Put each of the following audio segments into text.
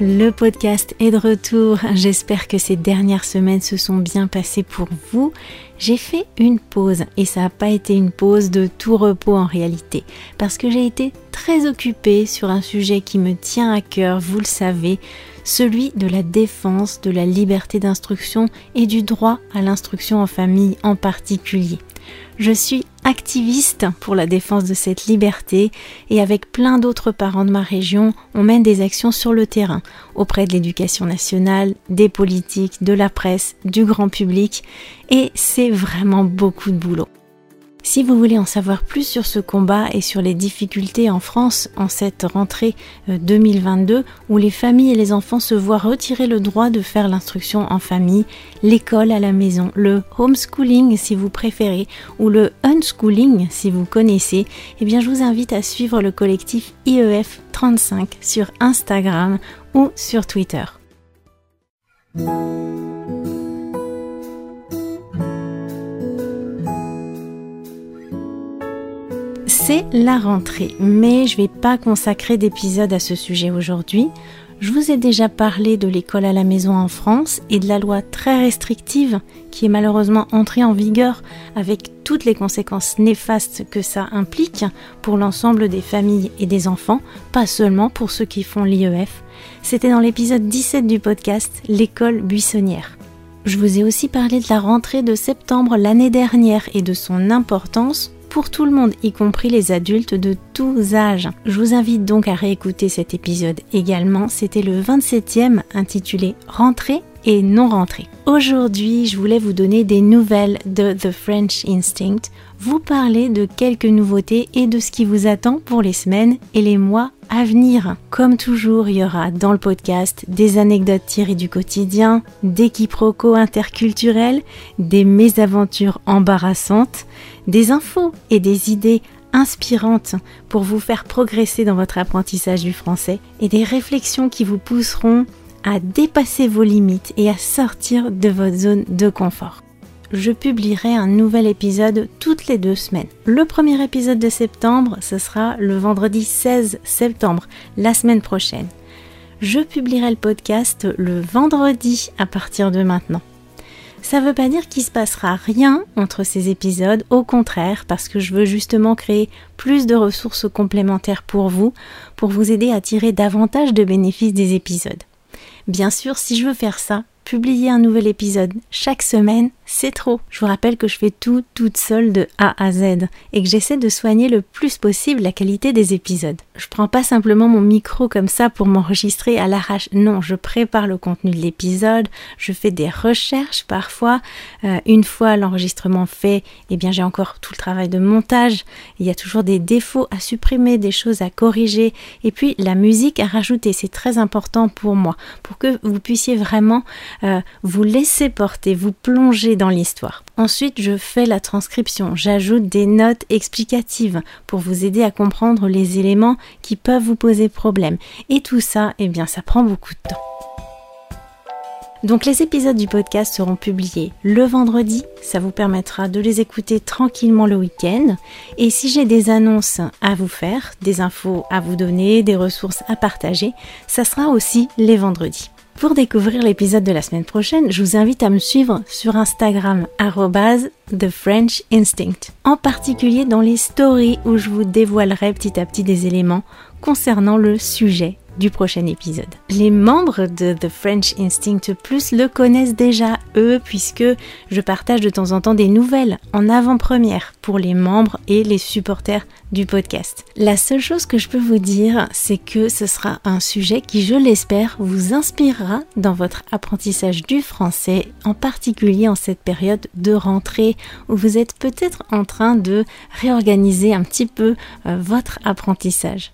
le podcast est de retour. J'espère que ces dernières semaines se sont bien passées pour vous. J'ai fait une pause et ça n'a pas été une pause de tout repos en réalité parce que j'ai été très occupée sur un sujet qui me tient à cœur, vous le savez, celui de la défense de la liberté d'instruction et du droit à l'instruction en famille en particulier. Je suis activiste pour la défense de cette liberté et avec plein d'autres parents de ma région, on mène des actions sur le terrain auprès de l'éducation nationale, des politiques, de la presse, du grand public et c'est vraiment beaucoup de boulot. Si vous voulez en savoir plus sur ce combat et sur les difficultés en France en cette rentrée 2022 euh, où les familles et les enfants se voient retirer le droit de faire l'instruction en famille, l'école à la maison, le homeschooling si vous préférez ou le unschooling si vous connaissez, eh bien je vous invite à suivre le collectif IEF 35 sur Instagram ou sur Twitter c'est la rentrée, mais je ne vais pas consacrer d'épisode à ce sujet aujourd'hui. Je vous ai déjà parlé de l'école à la maison en France et de la loi très restrictive qui est malheureusement entrée en vigueur avec toutes les conséquences néfastes que ça implique pour l'ensemble des familles et des enfants, pas seulement pour ceux qui font l'IEF. C'était dans l'épisode 17 du podcast L'école buissonnière. Je vous ai aussi parlé de la rentrée de septembre l'année dernière et de son importance pour tout le monde, y compris les adultes de tous âges. Je vous invite donc à réécouter cet épisode également. C'était le 27e intitulé Rentrée et non rentrée. Aujourd'hui, je voulais vous donner des nouvelles de The French Instinct, vous parler de quelques nouveautés et de ce qui vous attend pour les semaines et les mois à venir. Comme toujours, il y aura dans le podcast des anecdotes tirées du quotidien, des quiproquos interculturels, des mésaventures embarrassantes, des infos et des idées inspirantes pour vous faire progresser dans votre apprentissage du français et des réflexions qui vous pousseront à dépasser vos limites et à sortir de votre zone de confort je publierai un nouvel épisode toutes les deux semaines. Le premier épisode de septembre, ce sera le vendredi 16 septembre, la semaine prochaine. Je publierai le podcast le vendredi à partir de maintenant. Ça ne veut pas dire qu'il se passera rien entre ces épisodes, au contraire, parce que je veux justement créer plus de ressources complémentaires pour vous, pour vous aider à tirer davantage de bénéfices des épisodes. Bien sûr, si je veux faire ça, publier un nouvel épisode chaque semaine, c'est trop. Je vous rappelle que je fais tout toute seule de A à Z et que j'essaie de soigner le plus possible la qualité des épisodes. Je prends pas simplement mon micro comme ça pour m'enregistrer à l'arrache. Non, je prépare le contenu de l'épisode, je fais des recherches parfois. Euh, une fois l'enregistrement fait, eh bien j'ai encore tout le travail de montage. Il y a toujours des défauts à supprimer, des choses à corriger et puis la musique à rajouter. C'est très important pour moi pour que vous puissiez vraiment euh, vous laisser porter, vous plonger l'histoire. Ensuite, je fais la transcription, j'ajoute des notes explicatives pour vous aider à comprendre les éléments qui peuvent vous poser problème. Et tout ça, eh bien, ça prend beaucoup de temps. Donc les épisodes du podcast seront publiés le vendredi, ça vous permettra de les écouter tranquillement le week-end. Et si j'ai des annonces à vous faire, des infos à vous donner, des ressources à partager, ça sera aussi les vendredis. Pour découvrir l'épisode de la semaine prochaine, je vous invite à me suivre sur Instagram @thefrenchinstinct, en particulier dans les stories où je vous dévoilerai petit à petit des éléments concernant le sujet du prochain épisode. Les membres de The French Instinct Plus le connaissent déjà, eux, puisque je partage de temps en temps des nouvelles en avant-première pour les membres et les supporters du podcast. La seule chose que je peux vous dire, c'est que ce sera un sujet qui, je l'espère, vous inspirera dans votre apprentissage du français, en particulier en cette période de rentrée où vous êtes peut-être en train de réorganiser un petit peu euh, votre apprentissage.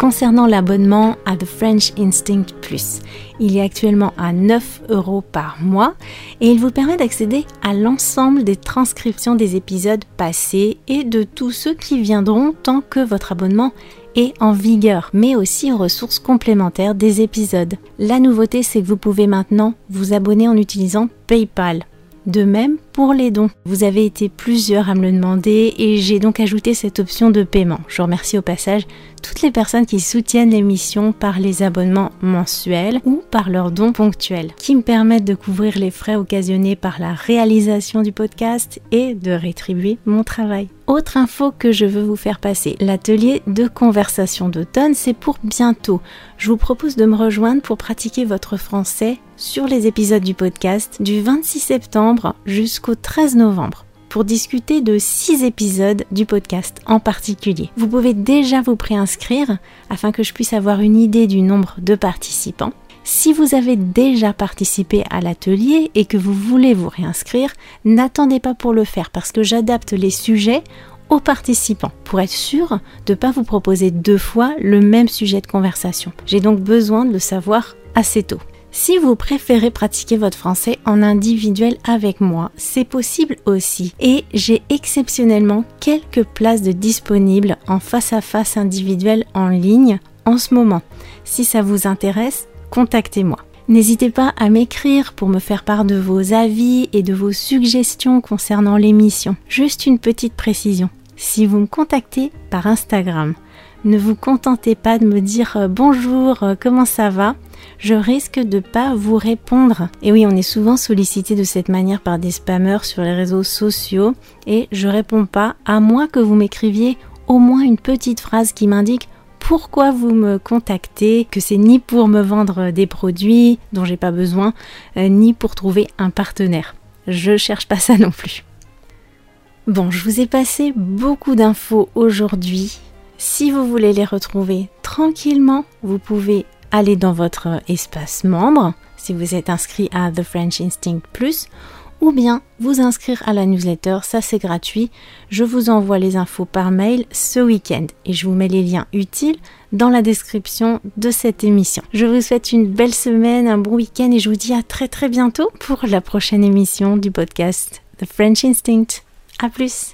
Concernant l'abonnement à The French Instinct Plus, il est actuellement à 9 euros par mois et il vous permet d'accéder à l'ensemble des transcriptions des épisodes passés et de tous ceux qui viendront tant que votre abonnement est en vigueur, mais aussi aux ressources complémentaires des épisodes. La nouveauté, c'est que vous pouvez maintenant vous abonner en utilisant PayPal. De même les dons. Vous avez été plusieurs à me le demander et j'ai donc ajouté cette option de paiement. Je remercie au passage toutes les personnes qui soutiennent l'émission par les abonnements mensuels ou par leurs dons ponctuels, qui me permettent de couvrir les frais occasionnés par la réalisation du podcast et de rétribuer mon travail. Autre info que je veux vous faire passer, l'atelier de conversation d'automne, c'est pour bientôt. Je vous propose de me rejoindre pour pratiquer votre français sur les épisodes du podcast du 26 septembre jusqu'au 13 novembre pour discuter de 6 épisodes du podcast en particulier. Vous pouvez déjà vous préinscrire afin que je puisse avoir une idée du nombre de participants. Si vous avez déjà participé à l'atelier et que vous voulez vous réinscrire, n'attendez pas pour le faire parce que j'adapte les sujets aux participants pour être sûr de ne pas vous proposer deux fois le même sujet de conversation. J'ai donc besoin de le savoir assez tôt. Si vous préférez pratiquer votre français en individuel avec moi, c'est possible aussi. Et j'ai exceptionnellement quelques places de disponibles en face à face individuel en ligne en ce moment. Si ça vous intéresse, contactez-moi. N'hésitez pas à m'écrire pour me faire part de vos avis et de vos suggestions concernant l'émission. Juste une petite précision. Si vous me contactez par Instagram, ne vous contentez pas de me dire euh, bonjour, euh, comment ça va je risque de pas vous répondre. Et oui, on est souvent sollicité de cette manière par des spammers sur les réseaux sociaux et je réponds pas à moins que vous m'écriviez au moins une petite phrase qui m'indique pourquoi vous me contactez, que c'est ni pour me vendre des produits dont j'ai pas besoin, euh, ni pour trouver un partenaire. Je cherche pas ça non plus. Bon, je vous ai passé beaucoup d'infos aujourd'hui. Si vous voulez les retrouver tranquillement, vous pouvez aller dans votre espace membre si vous êtes inscrit à The French Instinct Plus ou bien vous inscrire à la newsletter, ça c'est gratuit. Je vous envoie les infos par mail ce week-end et je vous mets les liens utiles dans la description de cette émission. Je vous souhaite une belle semaine, un bon week-end et je vous dis à très très bientôt pour la prochaine émission du podcast The French Instinct. À plus!